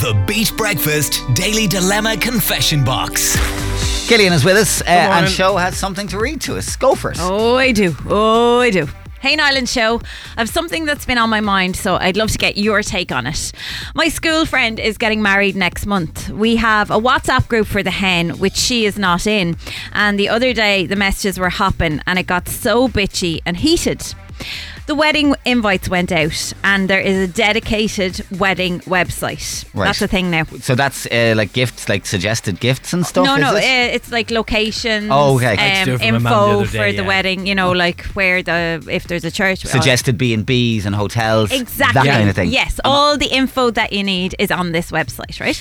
The Beat Breakfast Daily Dilemma Confession Box. Killian is with us, uh, and. Show has something to read to us. Go first. Oh, I do. Oh, I do. Hey, Nyland Show. I have something that's been on my mind, so I'd love to get your take on it. My school friend is getting married next month. We have a WhatsApp group for the hen, which she is not in. And the other day, the messages were hopping, and it got so bitchy and heated. The wedding invites went out, and there is a dedicated wedding website. Right. That's the thing now. So that's uh, like gifts, like suggested gifts and stuff. No, is no, it? uh, it's like locations. Oh, okay. I had to Um, do it for my mum the info for day, the wedding. You know, like where the if there's a church. suggested B and B's and hotels. Exactly. That kind of thing. Yes, all the info that you need is on this website, right?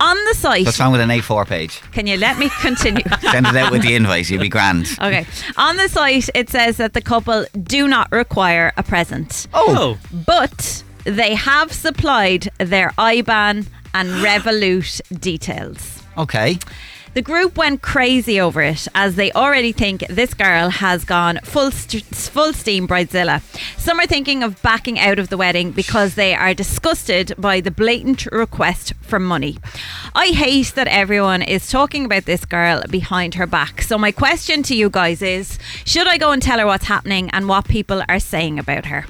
On the site, What's wrong with an A4 page? can you let me continue? Send it out with the invite. You'll be grand. okay. On the site, it says that the couple do not require a present, oh. oh, but they have supplied their IBAN and Revolut details. Okay. The group went crazy over it as they already think this girl has gone full st- full steam bridezilla. Some are thinking of backing out of the wedding because they are disgusted by the blatant request for money. I hate that everyone is talking about this girl behind her back. So my question to you guys is, should I go and tell her what's happening and what people are saying about her?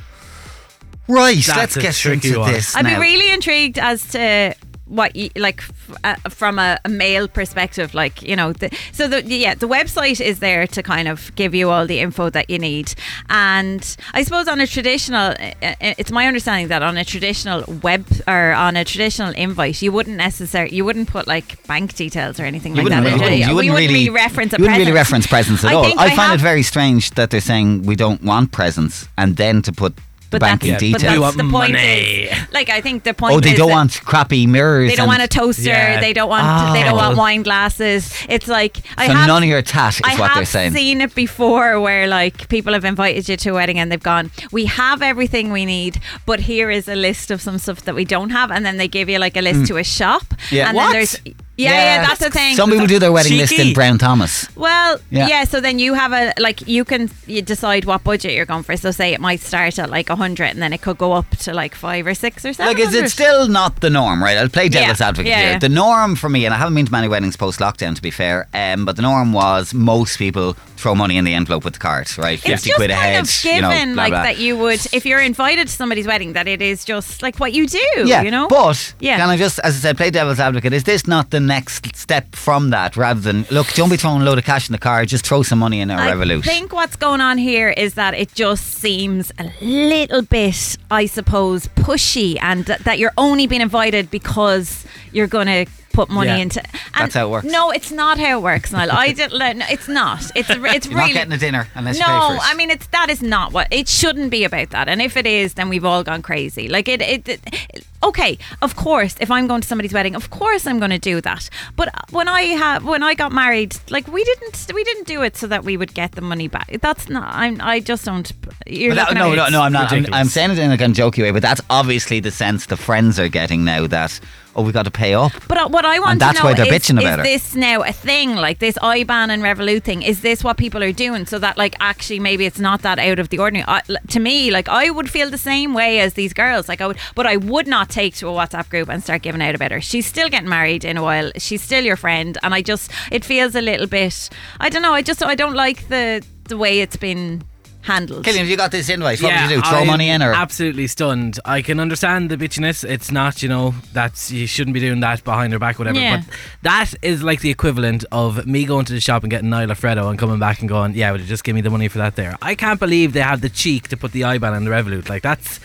Right. That's let's get tricky into one. this I'd be really intrigued as to what you like f- uh, from a, a male perspective like you know the, so the yeah the website is there to kind of give you all the info that you need and i suppose on a traditional uh, uh, it's my understanding that on a traditional web or on a traditional invite you wouldn't necessarily you wouldn't put like bank details or anything You like that really, you? you wouldn't wouldn't really reference a you wouldn't really reference presents at I all. I, I find it very strange that they're saying we don't want presents and then to put but banking that's, details. but that's the point money. is, like I think the point oh, they is don't want crappy mirrors. They don't want a toaster. Yeah. They don't want. They don't want Oh. wine glasses. It's like I So have. none of your tat is I what have they're saying. seen it before, where like people have invited you to a wedding and they've gone, "We have everything we need, but here is a list of some stuff that we don't have," and then they give you like a list mm. to a shop. Yeah. and What? then there's yeah, yeah, that's the thing. Some people do their wedding list in Cheeky. Brown Thomas. Well, Yeah. yeah. So then you have a like you can you decide what budget you're going for. So say it might start at like a hundred, and then it could go up to like five or six or seven. Like, is it still not the norm, right? I'll play devil's Yeah. advocate Yeah, here. yeah. The norm for me, and I haven't been to many weddings post lockdown to be fair, um, but the norm was most people throw money in the envelope with the card, right? It's 50 just quid kind ahead, of given, you know, blah, like blah. that you would, if you're invited to somebody's wedding, that it is just like what you do. Yeah, you know. but Yeah. can I just, as I said, play devil's advocate? Is this not the next step from that, rather than look, don't be throwing a load of cash in the car, just throw some money in our revolution I Revolut. think what's going on here is that it just seems a little bit, I suppose, pushy, and th- that you're only being invited because you're going to put money Yeah. into. That's how it works. No, it's not how it works, Niall. I didn't. No, it's not. It's it's You're really not getting a dinner unless no. I mean it's that is not what it shouldn't be about that. And if it is, then we've all gone crazy. Like it, it, it okay, of course, if I'm going to somebody's wedding, of course I'm going to do that. But when I have when I got married, like we didn't we didn't do it so that we would get the money back. That's not. I'm. I just don't. You're that- no, no, no, I'm not. I'm. I'm saying it in a kind of jokey way, but that's obviously the sense the friends are getting now that, oh, we got to pay up. But uh, what I want And that's to know why they're is, bitching about is it. this now a thing? Like this IBAN and Revolut thing? Is this what people are doing? So that like actually maybe it's not that out of the ordinary. I, l- to me, like I would feel the same way as these girls. Like I would, but I would not take to a WhatsApp group and start giving out about her. She's still getting married in a while. She's still your friend, and I just it feels a little bit. I don't know. I just I don't like the the way it's been handled. Killian, have you got this invite? What yeah, would you do? Throw I'm money in or? Absolutely stunned. I can understand the bitchiness. It's not, you know, that you shouldn't be doing that behind her back, whatever. Yeah. But that is like the equivalent of me going to the shop and getting Nyla Freddo and coming back and going, yeah, would you just give me the money for that there? I can't believe they have the cheek to put the IBAN on the Revolut. Like, that's.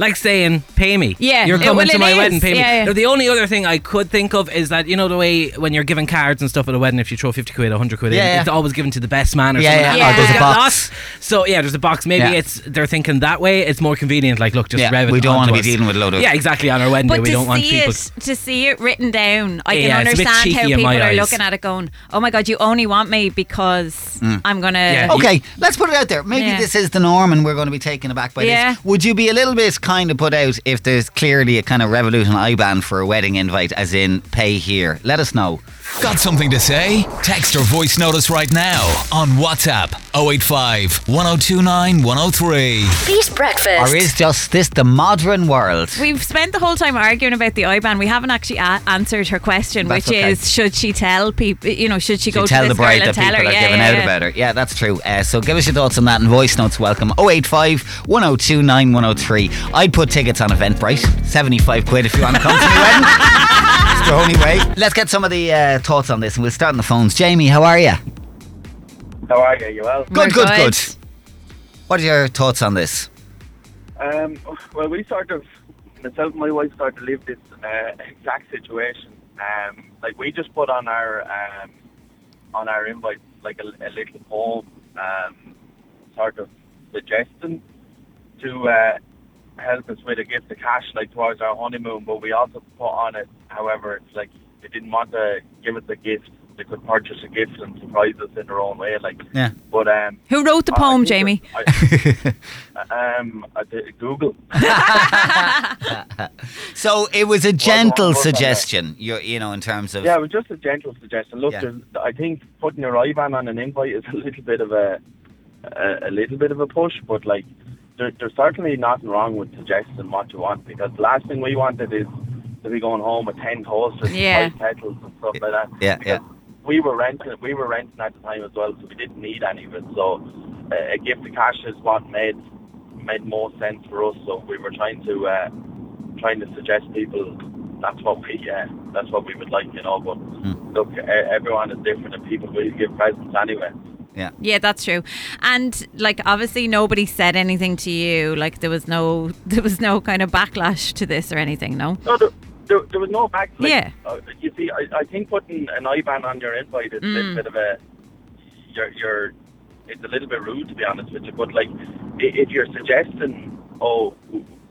Like saying, pay me. Yeah, You're it- coming well, to it my is. wedding, pay me. Yeah, yeah. Now, the only other thing I could think of is that, you know, the way when you're giving cards and stuff at a wedding, if you throw 50 quid, 100 quid Yeah, in, yeah. it's always given to the best man or Yeah, someone yeah. else. Yeah. Oh, or there's a get box. lost. So, yeah, there's a box. Maybe Yeah. it's they're thinking that way. It's more convenient. Like, look, just Yeah, rev it we don't wanna be us. dealing with a load of- Yeah, exactly. On our wedding day, But we to don't want see people. it, to see it written down, I can Yeah, it's a bit understand how cheeky in people my are eyes. looking at it, going, "Oh my god, you only want me because mm. I'm gonna." Yeah. Okay, let's put it out there. Maybe Yeah. this is the norm and we're going to be taken aback by Yeah. this. Would you be a little bit kind of put out if there's clearly a kind of Revolut and IBAN for a wedding invite, as in pay here? Let us know. Got something to say? Text or voice notice right now on WhatsApp 085 1029 103. Beat breakfast. Or is just this the modern world? We've spent the whole time arguing about the IBAN. We haven't actually a- answered her question, That's which okay. is should she tell people? You know, should she to go tell to the bride girl that people her? are yeah, giving yeah, out yeah. about her. Yeah, that's true. Uh, so give us your thoughts on that and voice notes welcome 085 1029 103. I'd put tickets on Eventbrite, 75 quid if you want to come to my wedding. It's the only way. Let's get some of the uh, thoughts on this and we'll start on the phones. Jamie, how are you? How are you? You well? Good, We're good, good. good. What are your thoughts on this? Um, well, we sort of, myself and my wife sort of lived this uh, exact situation. Um, like we just put on our um, on our invite like a, a little poem, um, sort of suggesting to uh, help us with a gift of cash, like towards our honeymoon. But we also put on it, however, it's like they didn't want to give us a gift. They could purchase a gift and surprise us in their own way, like. Yeah. But um, Who wrote the I- I poem, Jamie? I- um, I did Google. So it was a gentle well, well, suggestion, you you know, in terms of. Yeah, it was just a gentle suggestion. Look, Yeah. I think putting your IBAN on an invite is a little bit of a, a, a little bit of a push, but like there, there's certainly nothing wrong with suggesting what you want because the last thing we wanted is to be going home with ten toasters, Yeah. and five kettles and stuff like that. Yeah, Because We were renting. We were renting at the time as well, so we didn't need any of it. So uh, a gift of cash is what made made more sense for us. So we were trying to uh, trying to suggest people that's what we uh, that's what we would like, you know. But Hmm. look, e- everyone is different, and people will give presents anyway. Yeah. Yeah, that's true. And like obviously nobody said anything to you. Like there was no there was no kind of backlash to this or anything, no? No, there, there, there was no backlash. Yeah. Uh, you see, I, I think putting an IBAN on your invite is a little Mm. bit of a you're you're it's a little bit rude to be honest with you. But like, if you're suggesting, oh,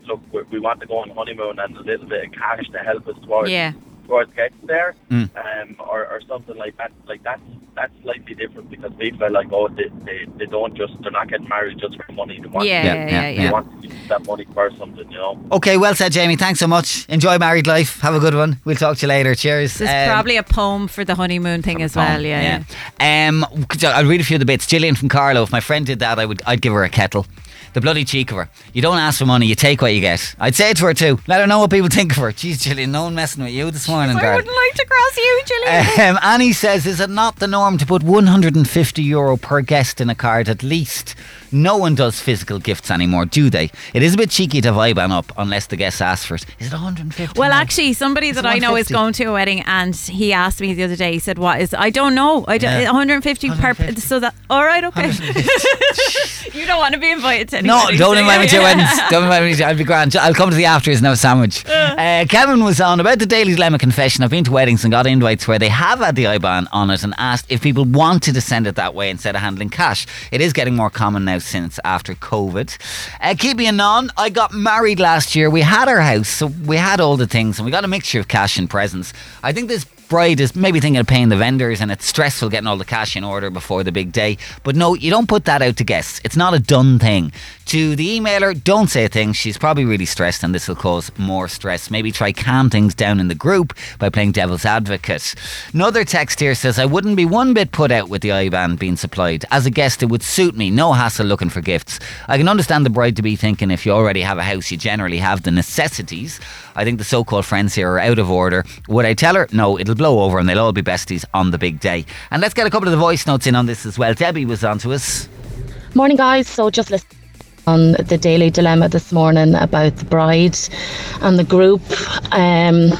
look, we, we want to go on honeymoon and a little bit of cash to help us towards Yeah. towards getting there, Mm. um, or, or something like that. Like that's that's slightly different because people are like, oh, they, they, they don't just they're not getting married just for money. They want Yeah, Yeah, yeah, yeah, yeah, they yeah. want to use that money for something, you know. Okay, well said, Jamie. Thanks so much. Enjoy married life. Have a good one. We'll talk to you later. Cheers. There's Um, probably a poem for the honeymoon thing as well, yeah. yeah. Um, I'll read a few of the bits. Gillian from Carlow. If my friend did that, I would. I'd give her a kettle. The bloody cheek of her. You don't ask for money, you take what you get. I'd say it to her too. Let her know what people think of her. Jeez, Gillian, no one messing with you this morning, I girl. wouldn't like to cross you, Gillian. Um, Annie says, is it not the norm to put 150 euro per guest in a card at least? No one does physical gifts anymore, do they? It is a bit cheeky to IBAN up unless the guest asks for it. Is it 150? Well, now? actually, somebody that I know is 150. going to a wedding, and he asked me the other day. He said, "What is? I don't know. I don't, Yeah. 150, per. So that all right, okay. you don't want to be invited to No, don't do invite me to your weddings. Don't invite me to I'll be grand. I'll come to the afters and have a sandwich. Uh, Kevin was on about the Daily Dilemma confession. I've been to weddings and got invites where they have had the IBAN on it and asked if people wanted to send it that way instead of handling cash. It is getting more common now since after COVID. Uh, keeping it on, I got married last year. We had our house, so we had all the things and we got a mixture of cash and presents. I think this bride is maybe thinking of paying the vendors and it's stressful getting all the cash in order before the big day. But no, you don't put that out to guests. It's not a done thing. To the emailer, don't say a thing. She's probably really stressed and this will cause more stress. Maybe try calm things down in the group by playing devil's advocate. Another text here says, I wouldn't be one bit put out with the IBAN being supplied. As a guest, it would suit me. No hassle looking for gifts. I can understand the bride to be thinking if you already have a house, you generally have the necessities. I think the so called friends here are out of order. Would I tell her? No, it'll blow over and they'll all be besties on the big day. And let's get a couple of the voice notes in on this as well. Debbie was on to us. Morning, guys. So just listen on the Daily Dilemma this morning about the bride and the group. Um,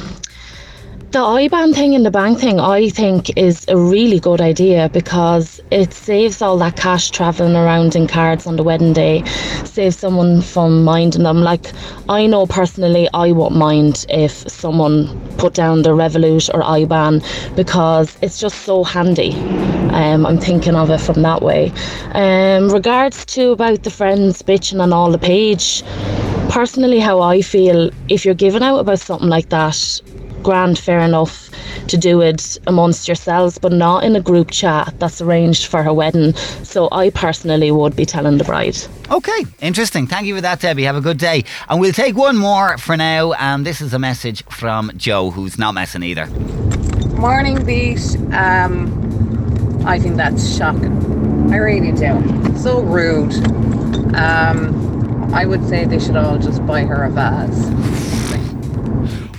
the IBAN thing and the bank thing, I think, is a really good idea because it saves all that cash travelling around in cards on the wedding day, saves someone from minding them. Like, I know personally, I won't mind if someone put down their Revolut or IBAN because it's just so handy. Um, I'm thinking of it from that way. Um, regards to about the friends bitching on all the page, personally, how I feel, if you're giving out about something like that, grand, fair enough. to do it amongst yourselves, but not in a group chat that's arranged for her wedding. So I personally would be telling the bride. Okay, interesting. Thank you for that, Debbie. Have a good day. And we'll take one more for now. And this is a message from Joe, who's not messing either. Morning beat. Um, I think that's shocking. I really do. So rude. Um, I would say they should all just buy her a vase.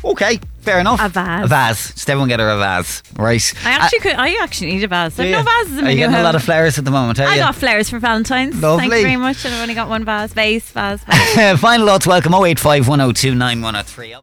Okay, fair enough. A vase. A vase. Just everyone get her a vase, right? I uh, actually could. I actually need a vase. I've no vases in Are my you new getting a home. lot of flowers at the moment? Are I you? got flowers for Valentine's. Thank Lovely. you very much. And I've only got one vase. Vase, vase, vase. Final thoughts. Welcome. 085 102 9103.